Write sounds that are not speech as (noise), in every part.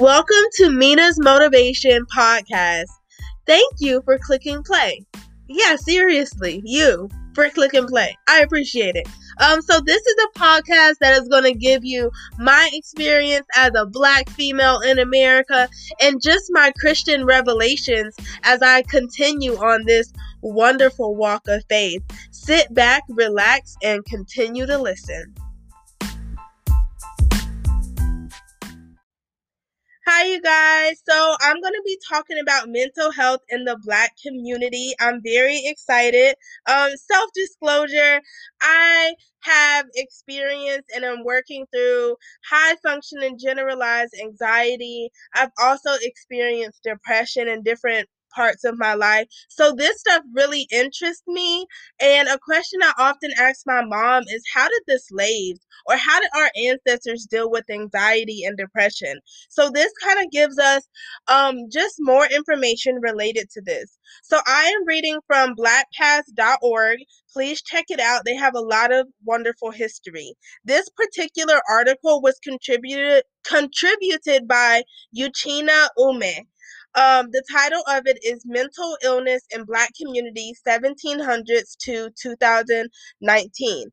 Welcome to Mina's Motivation Podcast. Thank you for clicking play. Yeah, seriously, you for clicking play. I appreciate it. Um, so this is a podcast that is going to give you my experience as a black female in America and just my Christian revelations as I continue on this wonderful walk of faith. Sit back, relax, and continue to listen. Hi, you guys. So, I'm going to be talking about mental health in the Black community. I'm very excited. Um, Self disclosure I have experience and I'm working through high functioning generalized anxiety. I've also experienced depression and different parts of my life. So this stuff really interests me. And a question I often ask my mom is how did the slaves or how did our ancestors deal with anxiety and depression? So this kind of gives us um, just more information related to this. So I am reading from blackpast.org. Please check it out. They have a lot of wonderful history. This particular article was contributed contributed by Uchenna Umeh. Um, the title of it is Mental Illness in Black Community 1700s to 2019,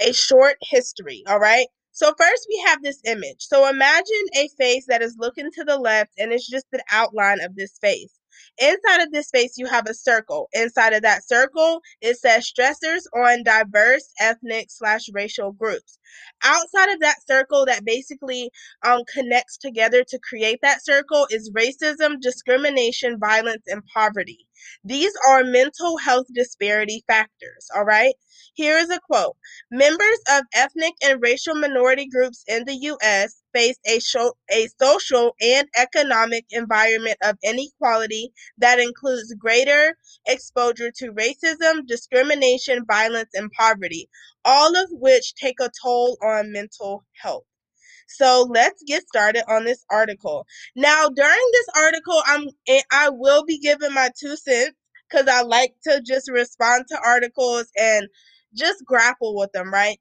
a short history. All right. So, first we have this image. So, imagine a face that is looking to the left and it's just an outline of this face. Inside of this space, you have a circle. Inside of that circle, it says stressors on diverse ethnic slash racial groups. Outside of that circle, that basically um, connects together to create that circle, is racism, discrimination, violence, and poverty. These are mental health disparity factors, all right? Here is a quote Members of ethnic and racial minority groups in the U.S. face a, a social and economic environment of inequality that includes greater exposure to racism, discrimination, violence, and poverty, all of which take a toll on mental health. So let's get started on this article. Now, during this article, I'm I will be giving my two cents because I like to just respond to articles and just grapple with them, right?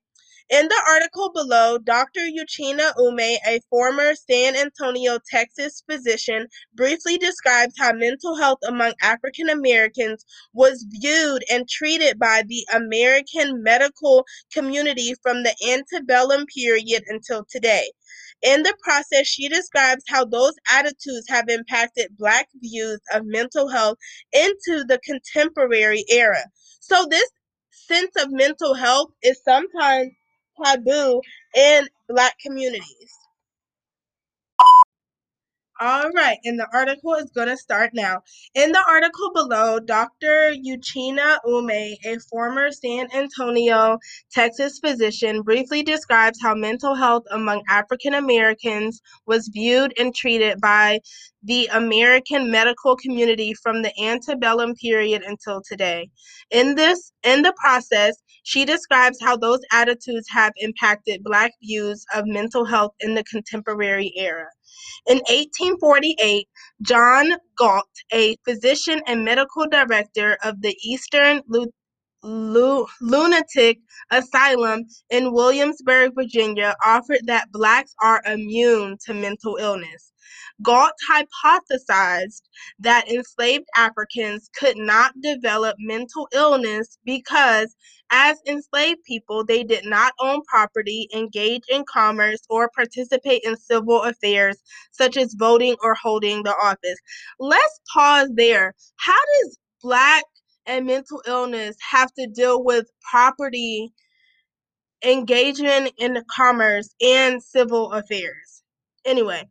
In the article below, Dr. Uchenna Umeh, a former San Antonio, Texas physician, briefly describes how mental health among African Americans was viewed and treated by the American medical community from the antebellum period until today. In the process, she describes how those attitudes have impacted Black views of mental health into the contemporary era. So, this sense of mental health is sometimes taboo in Black communities. All right, and the article is going to start now. In the article below, Dr. Uchenna Umeh, a former San Antonio, Texas physician, briefly describes how mental health among African Americans was viewed and treated by the American medical community from the antebellum period until today. In this in the process, she describes how those attitudes have impacted black views of mental health in the contemporary era. In 1848, John Galt, a physician and medical director of the Eastern Lunatic Asylum in Williamsburg, Virginia, offered that blacks are immune to mental illness. Galt hypothesized that enslaved Africans could not develop mental illness because, as enslaved people, they did not own property, engage in commerce, or participate in civil affairs such as voting or holding the office. Let's pause there. How does Black and mental illness have to deal with property, engagement in commerce, and civil affairs? Anyway,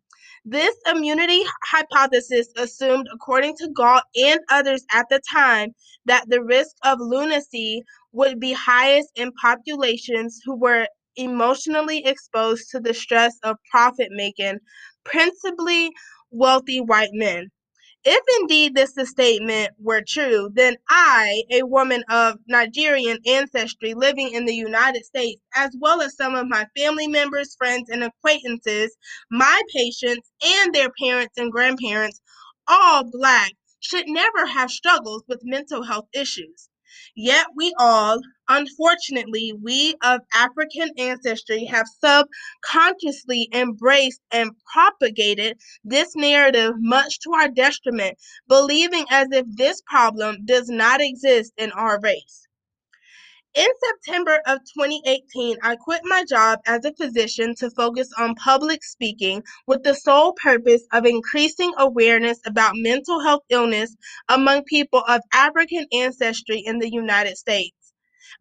this immunity hypothesis assumed, according to Galt and others at the time, that the risk of lunacy would be highest in populations who were emotionally exposed to the stress of profit making, principally wealthy white men. If indeed this statement were true, then I, a woman of Nigerian ancestry living in the United States, as well as some of my family members, friends, and acquaintances, my patients, and their parents and grandparents, all Black, should never have struggles with mental health issues. Yet we all, Unfortunately, we of African ancestry have subconsciously embraced and propagated this narrative much to our detriment, believing as if this problem does not exist in our race. In September of 2018, I quit my job as a physician to focus on public speaking with the sole purpose of increasing awareness about mental health illness among people of African ancestry in the United States.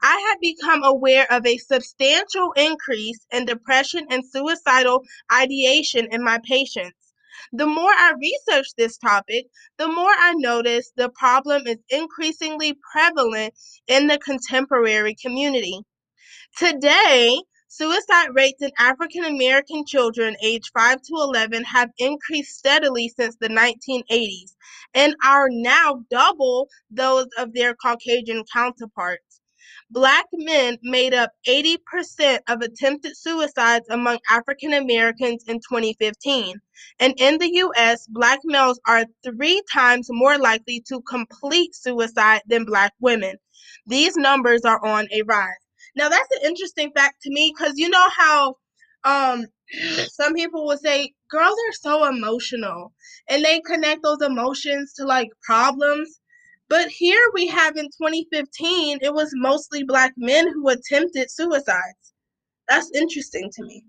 I had become aware of a substantial increase in depression and suicidal ideation in my patients. The more I researched this topic, the more I noticed the problem is increasingly prevalent in the contemporary community. Today, suicide rates in African American children aged 5 to 11 have increased steadily since the 1980s and are now double those of their Caucasian counterparts. Black men made up 80% of attempted suicides among African Americans in 2015. And in the US, Black males are three times more likely to complete suicide than Black women. These numbers are on a rise. Now, that's an interesting fact to me because you know how um, (clears throat) some people will say girls are so emotional and they connect those emotions to like problems but here we have in 2015, it was mostly black men who attempted suicides. That's interesting to me.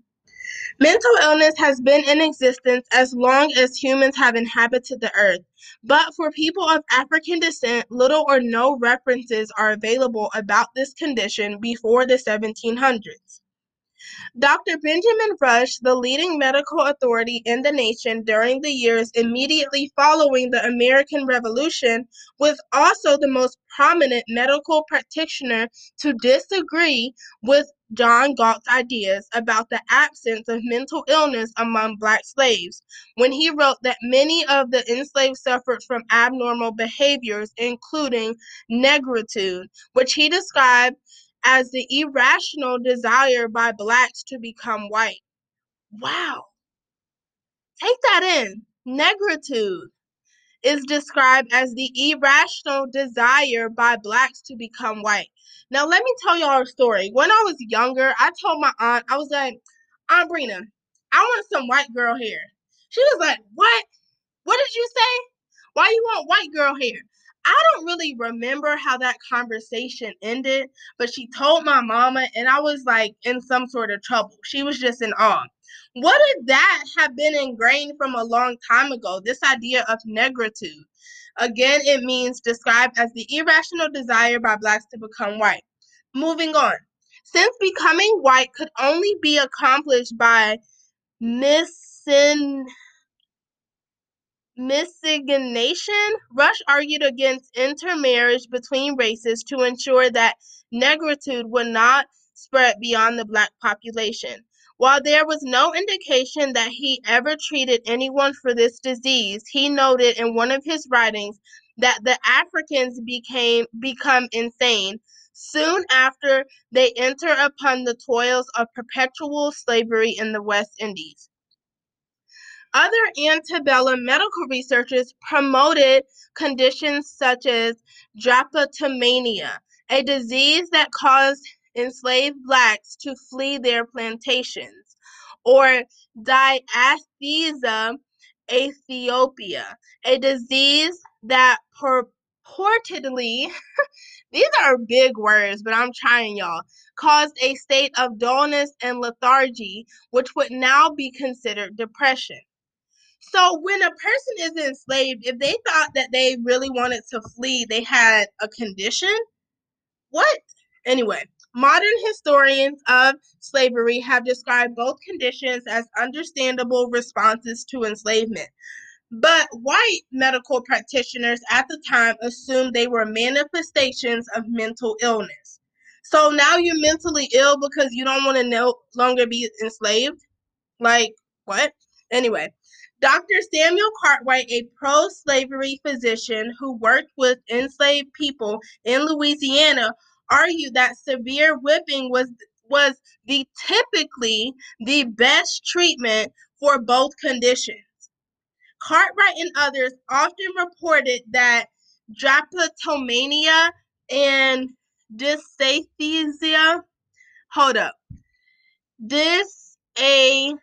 Mental illness has been in existence as long as humans have inhabited the earth. But for people of African descent, little or no references are available about this condition before the 1700s. Doctor Benjamin Rush, the leading medical authority in the nation during the years immediately following the American Revolution, was also the most prominent medical practitioner to disagree with John Galt's ideas about the absence of mental illness among black slaves when he wrote that many of the enslaved suffered from abnormal behaviors, including negritude, which he described as the irrational desire by blacks to become white. Wow. Take that in. Negritude is described as the irrational desire by blacks to become white. Now, let me tell y'all a story. When I was younger, I told my aunt, I was like, Aunt Brina, I want some white girl hair. She was like, What? What did you say? Why you want white girl hair? I don't really remember how that conversation ended, but she told my mama, and I was like in some sort of trouble. She was just in awe. What if that had been ingrained from a long time ago? This idea of negritude. Again, it means described as the irrational desire by blacks to become white. Moving on. Since becoming white could only be accomplished by missing miscegenation, Rush argued against intermarriage between races to ensure that negritude would not spread beyond the black population. While there was no indication that he ever treated anyone for this disease, he noted in one of his writings that the Africans became become insane soon after they enter upon the toils of perpetual slavery in the West Indies. Other antebellum medical researchers promoted conditions such as drapetomania, a disease that caused enslaved blacks to flee their plantations, or diathesia Ethiopia, a disease that purportedly, (laughs) these are big words, but I'm trying y'all, caused a state of dullness and lethargy, which would now be considered depression. So when a person is enslaved, if they thought that they really wanted to flee, they had a condition. What? Anyway, modern historians of slavery have described both conditions as understandable responses to enslavement. But white medical practitioners at the time assumed they were manifestations of mental illness. So now you're mentally ill because you don't want to no longer be enslaved? Like, what? Anyway, Dr. Samuel Cartwright, a pro slavery physician who worked with enslaved people in Louisiana, argued that severe whipping was, was the typically the best treatment for both conditions. Cartwright and others often reported that drapetomania and dysaesthesia. Hold up. Dysaesthesia,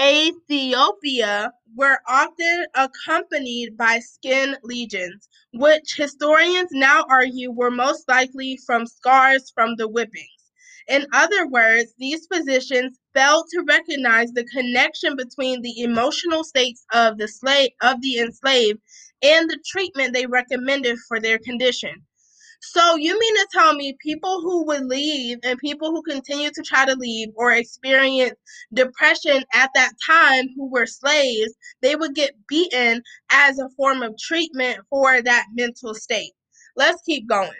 Ethiopia were often accompanied by skin lesions, which historians now argue were most likely from scars from the whippings. In other words, these physicians failed to recognize the connection between the emotional states of the slave of the enslaved and the treatment they recommended for their condition. So you mean to tell me people who would leave and people who continue to try to leave or experience depression at that time who were slaves, they would get beaten as a form of treatment for that mental state. Let's keep going.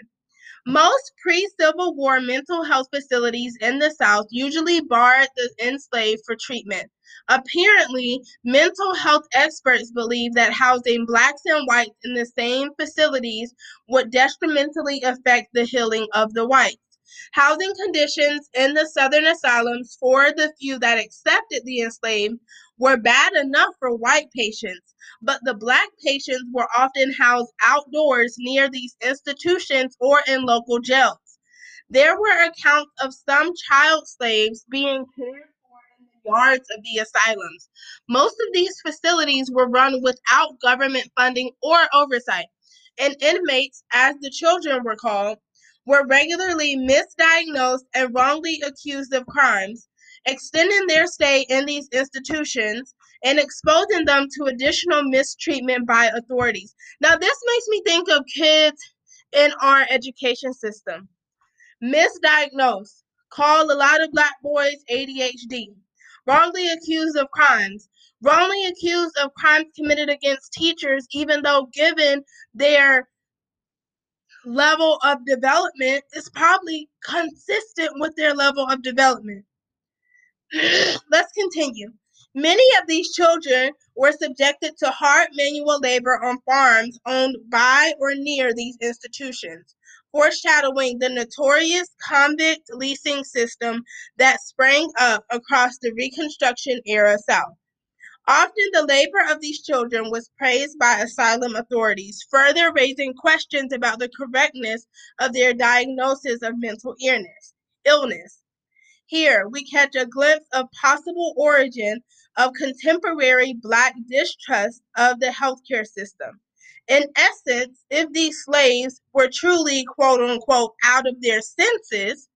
Most pre Civil War mental health facilities in the South usually barred the enslaved for treatment. Apparently, mental health experts believe that housing blacks and whites in the same facilities would detrimentally affect the healing of the whites. Housing conditions in the Southern asylums for the few that accepted the enslaved were bad enough for white patients, but the black patients were often housed outdoors near these institutions or in local jails. There were accounts of some child slaves being cared for in the yards of the asylums. Most of these facilities were run without government funding or oversight, and inmates, as the children were called, were regularly misdiagnosed and wrongly accused of crimes, extending their stay in these institutions and exposing them to additional mistreatment by authorities. Now, this makes me think of kids in our education system. Misdiagnosed, called a lot of black boys ADHD, wrongly accused of crimes, wrongly accused of crimes committed against teachers, even though given their level of development is probably consistent with their level of development. (laughs) Let's continue. Many of these children were subjected to hard manual labor on farms owned by or near these institutions, foreshadowing the notorious convict leasing system that sprang up across the Reconstruction era South. Often the labor of these children was praised by asylum authorities, further raising questions about the correctness of their diagnosis of mental illness. Here, we catch a glimpse of possible origin of contemporary Black distrust of the healthcare system. In essence, if these slaves were truly, quote unquote, out of their senses,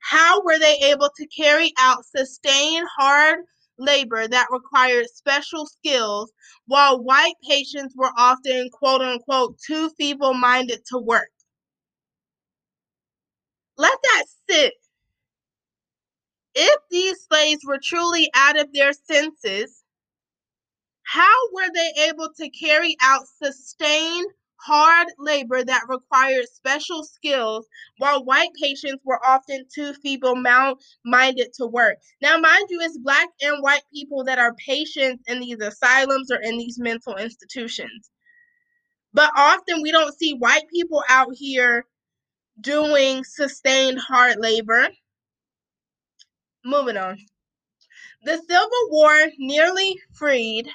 how were they able to carry out sustained hard labor that required special skills, while white patients were often, quote unquote, too feeble minded to work. Let that sit. If these slaves were truly out of their senses, how were they able to carry out sustained hard labor that required special skills, while white patients were often too feeble minded to work. Now, mind you, it's black and white people that are patients in these asylums or in these mental institutions. But often we don't see white people out here doing sustained hard labor. Moving on. The Civil War nearly freed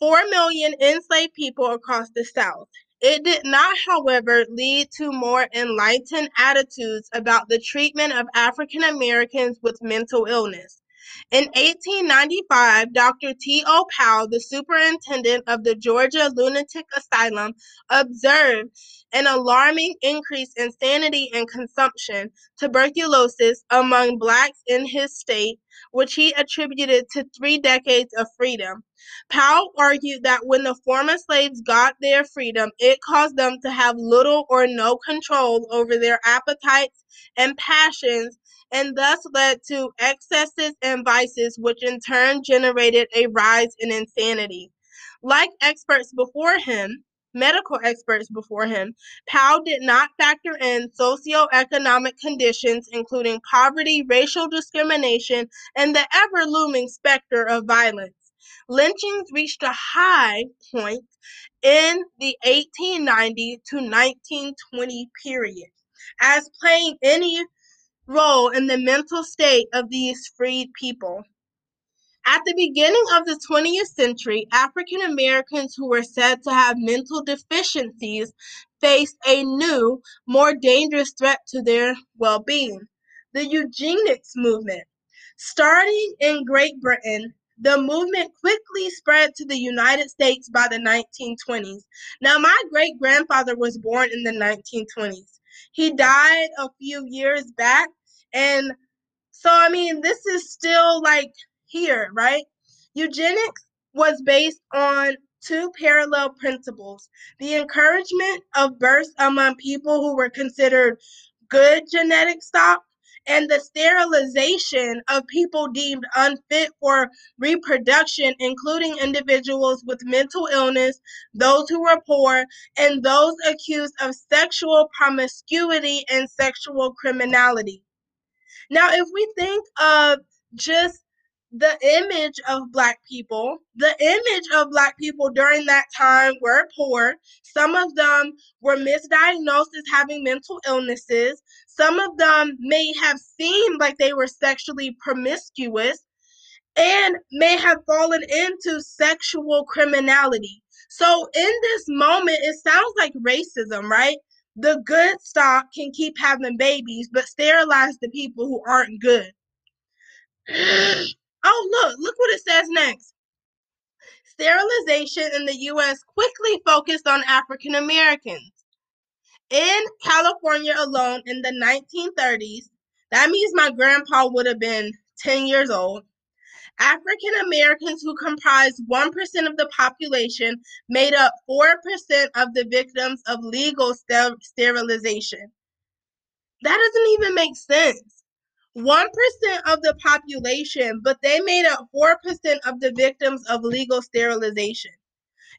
4 million enslaved people across the South. It did not, however, lead to more enlightened attitudes about the treatment of African Americans with mental illness. In 1895, Dr. T.O. Powell, the superintendent of the Georgia Lunatic Asylum, observed an alarming increase in sanity and consumption, tuberculosis among blacks in his state, which he attributed to three decades of freedom. Powell argued that when the former slaves got their freedom, it caused them to have little or no control over their appetites and passions, and thus led to excesses and vices, which in turn generated a rise in insanity. Like experts before him, medical experts before him, Powell did not factor in socioeconomic conditions, including poverty, racial discrimination, and the ever looming specter of violence. Lynchings reached a high point in the 1890 to 1920 period, as playing any role in the mental state of these freed people. At the beginning of the 20th century, African Americans who were said to have mental deficiencies faced a new, more dangerous threat to their well being the eugenics movement. Starting in Great Britain, the movement quickly spread to the United States by the 1920s. Now, my great grandfather was born in the 1920s. He died a few years back, and so I mean, this is still like here, right? Eugenics was based on two parallel principles the encouragement of births among people who were considered good genetic stock and the sterilization of people deemed unfit for reproduction, including individuals with mental illness, those who were poor, and those accused of sexual promiscuity and sexual criminality. Now, if we think of just the image of black people the image of black people during that time were poor. Some of them were misdiagnosed as having mental illnesses. Some of them may have seemed like they were sexually promiscuous and may have fallen into sexual criminality. So in this moment it sounds like racism right? The good stock can keep having babies but sterilize the people who aren't good Oh, look, look what it says next. Sterilization in the US quickly focused on African Americans. In California alone in the 1930s, that means my grandpa would have been 10 years old. African Americans who comprised 1% of the population made up 4% of the victims of legal ster- sterilization. That doesn't even make sense. 1% of the population, but they made up 4% of the victims of legal sterilization.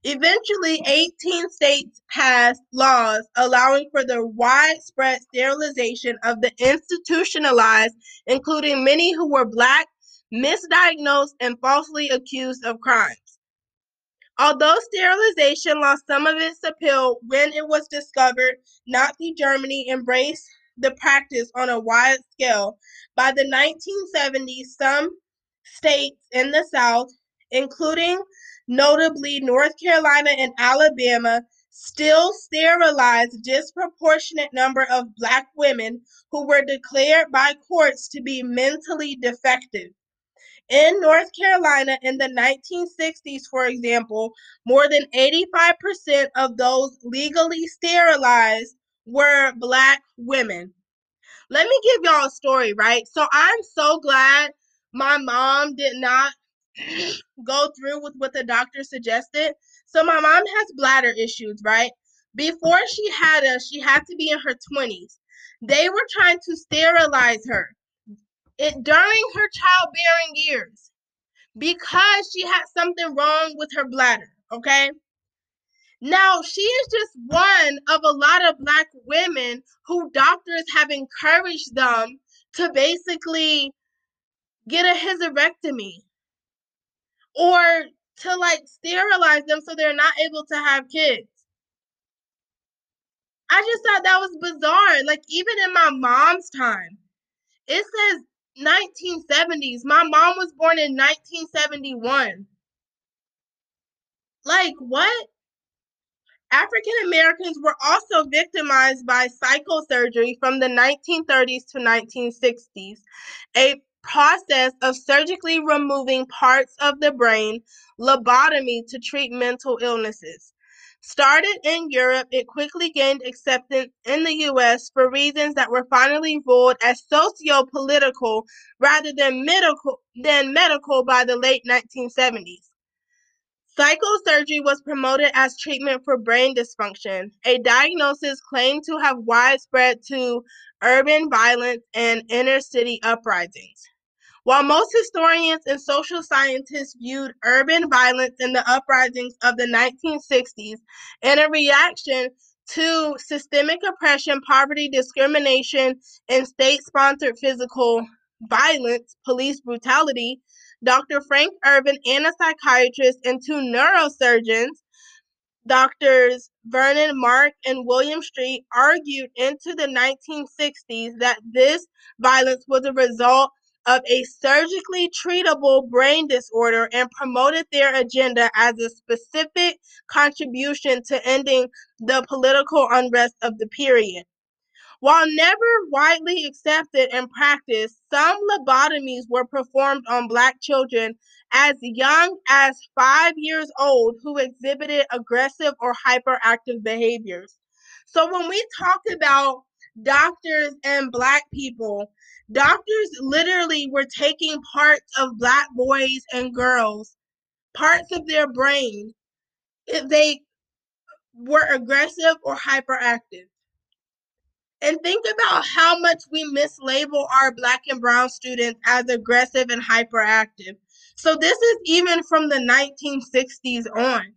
Eventually, 18 states passed laws allowing for the widespread sterilization of the institutionalized, including many who were Black, misdiagnosed, and falsely accused of crimes. Although sterilization lost some of its appeal when it was discovered, Nazi Germany embraced the practice on a wide scale. By the 1970s, some states in the South, including notably North Carolina and Alabama, still sterilized disproportionate number of black women who were declared by courts to be mentally defective. In North Carolina in the 1960s, for example, more than 85% of those legally sterilized were black women. Let me give y'all a story, right? So I'm so glad my mom did not (clears throat) go through with what the doctor suggested. So my mom has bladder issues, right? Before she had us, she had to be in her 20s. They were trying to sterilize her it during her childbearing years because she had something wrong with her bladder, okay? Now, she is just one of a lot of black women who doctors have encouraged them to basically get a hysterectomy or to like sterilize them so they're not able to have kids. I just thought that was bizarre. Like, even in my mom's time, it says 1970s. My mom was born in 1971. Like, what? African Americans were also victimized by psychosurgery from the 1930s to 1960s, a process of surgically removing parts of the brain, lobotomy to treat mental illnesses. Started in Europe, it quickly gained acceptance in the US for reasons that were finally ruled as socio-political rather than medical, than medical by the late 1970s. Psychosurgery was promoted as treatment for brain dysfunction, a diagnosis claimed to have widespread to urban violence and inner city uprisings. While most historians and social scientists viewed urban violence and the uprisings of the 1960s in a reaction to systemic oppression, poverty, discrimination, and state sponsored physical violence, police brutality, Dr. Frank Ervin and a psychiatrist and two neurosurgeons, Doctors Vernon Mark and William Street, argued into the 1960s that this violence was a result of a surgically treatable brain disorder and promoted their agenda as a specific contribution to ending the political unrest of the period. While never widely accepted in practice, some lobotomies were performed on Black children as young as five years old who exhibited aggressive or hyperactive behaviors. So, when we talk about doctors and Black people, doctors literally were taking parts of Black boys and girls, parts of their brain, if they were aggressive or hyperactive. And think about how much we mislabel our black and brown students as aggressive and hyperactive. So this is even from the 1960s on.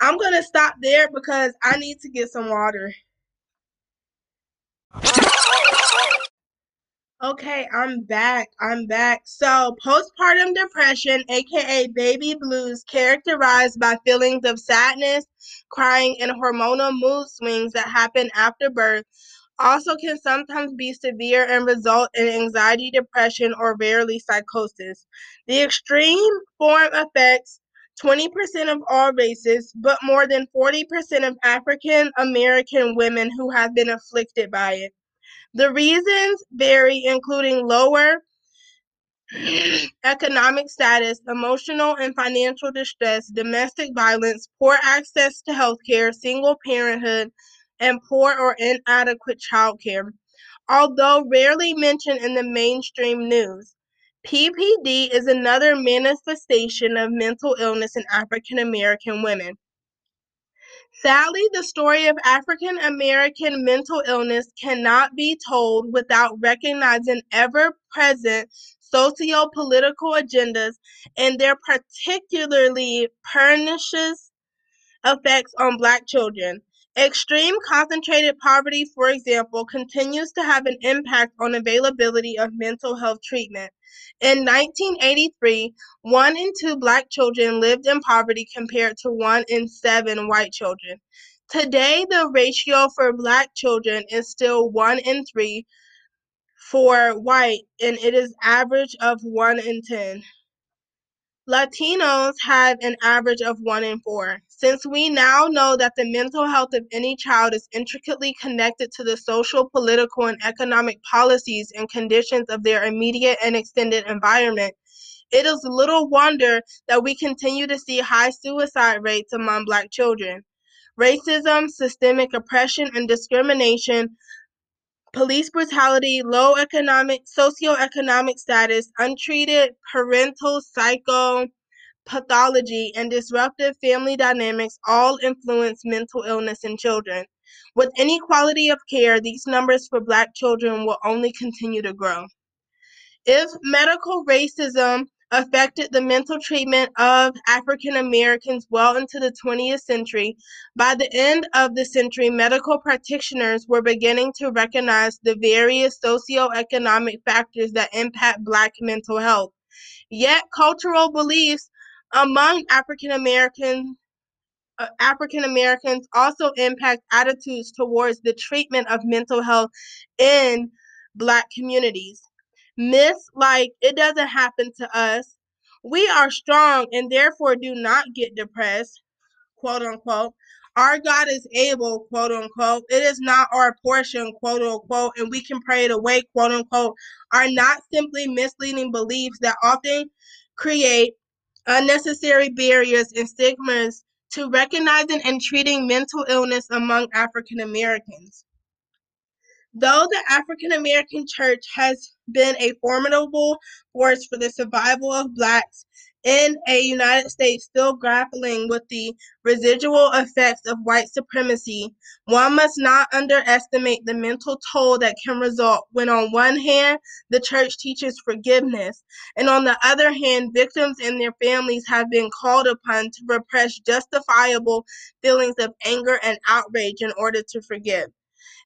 I'm going to stop there because I need to get some water. Okay, I'm back. I'm back. So, postpartum depression, aka baby blues, characterized by feelings of sadness, crying, and hormonal mood swings that happen after birth, also can sometimes be severe and result in anxiety, depression, or rarely psychosis. The extreme form affects 20% of all races, but more than 40% of African American women who have been afflicted by it. The reasons vary, including lower (clears throat) economic status, emotional and financial distress, domestic violence, poor access to healthcare, single parenthood, and poor or inadequate childcare. Although rarely mentioned in the mainstream news, PPD is another manifestation of mental illness in African American women. Sadly, the story of African American mental illness cannot be told without recognizing ever present socio political agendas and their particularly pernicious effects on Black children. Extreme concentrated poverty, for example, continues to have an impact on availability of mental health treatment. In 1983, one in two Black children lived in poverty compared to one in seven white children. Today, the ratio for Black children is still one in three for white, and it is average of one in ten. Latinos have an average of one in four. Since we now know that the mental health of any child is intricately connected to the social, political, and economic policies and conditions of their immediate and extended environment, it is little wonder that we continue to see high suicide rates among Black children. Racism, systemic oppression, and discrimination police brutality, low economic socioeconomic status, untreated parental psychopathology, and disruptive family dynamics all influence mental illness in children. With inequality of care, these numbers for Black children will only continue to grow. If medical racism affected the mental treatment of African Americans well into the 20th century. By the end of the century, medical practitioners were beginning to recognize the various socioeconomic factors that impact Black mental health. Yet, cultural beliefs among African Americans uh, African Americans also impact attitudes towards the treatment of mental health in Black communities. Myths like it doesn't happen to us, we are strong and therefore do not get depressed, quote unquote. Our God is able, quote unquote. It is not our portion, quote unquote, and we can pray it away, quote unquote, are not simply misleading beliefs that often create unnecessary barriers and stigmas to recognizing and treating mental illness among African Americans. Though the African American church has been a formidable force for the survival of blacks in a United States still grappling with the residual effects of white supremacy, one must not underestimate the mental toll that can result when, on one hand, the church teaches forgiveness, and on the other hand, victims and their families have been called upon to repress justifiable feelings of anger and outrage in order to forgive.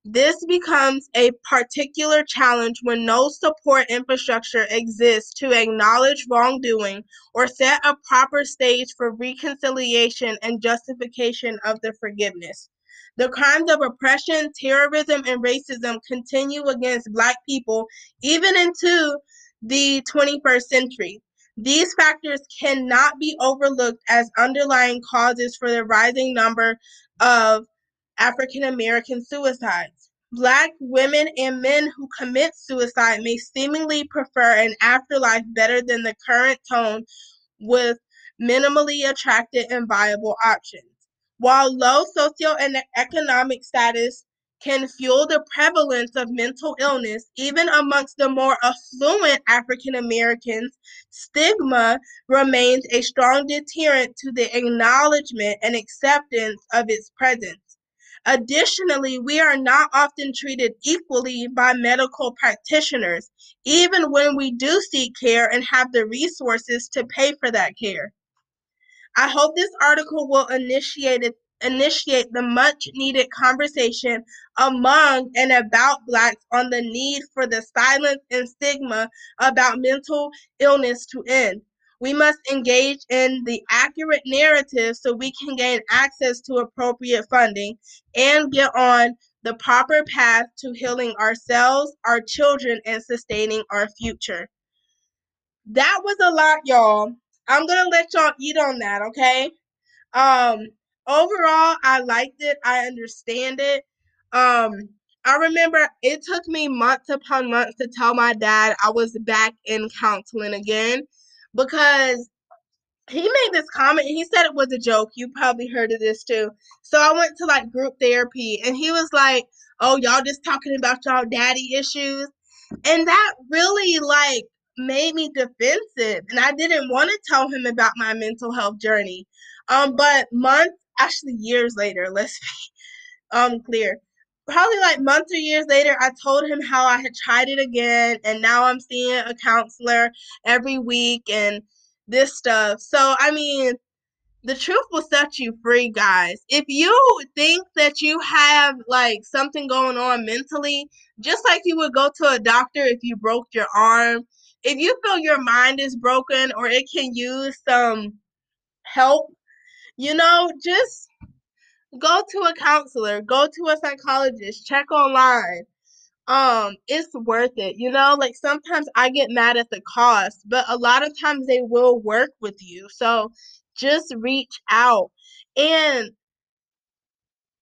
This becomes a particular challenge when no support infrastructure exists to acknowledge wrongdoing or set a proper stage for reconciliation and justification of the forgiveness. The crimes of oppression, terrorism, and racism continue against Black people even into the 21st century. These factors cannot be overlooked as underlying causes for the rising number of African American suicides. Black women and men who commit suicide may seemingly prefer an afterlife better than the current tone with minimally attractive and viable options. While low socioeconomic status can fuel the prevalence of mental illness, even amongst the more affluent African Americans, stigma remains a strong deterrent to the acknowledgement and acceptance of its presence. Additionally, we are not often treated equally by medical practitioners, even when we do seek care and have the resources to pay for that care. I hope this article will initiate it, initiate the much needed conversation among and about Blacks on the need for the silence and stigma about mental illness to end. We must engage in the accurate narrative so we can gain access to appropriate funding and get on the proper path to healing ourselves, our children, and sustaining our future. That was a lot, y'all. I'm gonna let y'all eat on that, okay? Um, overall, I liked it. I understand it. Um, I remember it took me months upon months to tell my dad I was back in counseling again because he made this comment. He said it was a joke. You probably heard of this too. So I went to like group therapy and he was like, Oh, y'all just talking about y'all daddy issues. And that really like made me defensive and I didn't want to tell him about my mental health journey. Um, but months, actually years later, let's be um clear. Probably like months or years later, I told him how I had tried it again and now I'm seeing a counselor every week and this stuff. So I mean the truth will set you free, guys. If you think that you have like something going on mentally, just like you would go to a doctor if you broke your arm, if you feel your mind is broken or it can use some help, you know, just go to a counselor, go to a psychologist, check online. Um, it's worth it. You know, like sometimes I get mad at the cost, but a lot of times they will work with you. So just reach out. And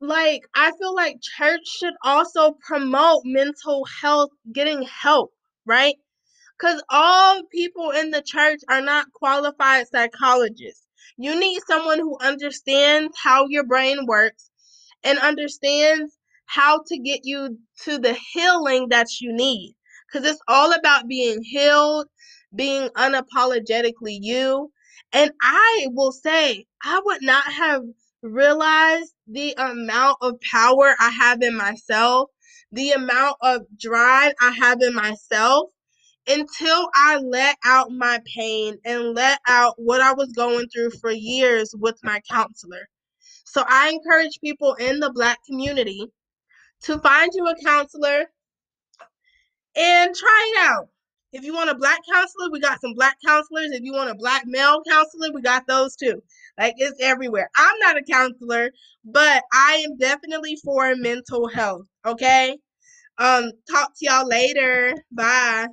like I feel like church should also promote mental health, getting help, right? Because all people in the church are not qualified psychologists. You need someone who understands how your brain works and understands how to get you to the healing that you need. Because it's all about being healed, being unapologetically you. And I will say, I would not have realized the amount of power I have in myself, the amount of drive I have in myself until I let out my pain and let out what I was going through for years with my counselor. So I encourage people in the Black community to find you a counselor and try it out. If you want a Black counselor, we got some Black counselors. If you want a Black male counselor, we got those too. Like it's everywhere. I'm not a counselor, but I am definitely for mental health. Okay. Um, talk to y'all later. Bye.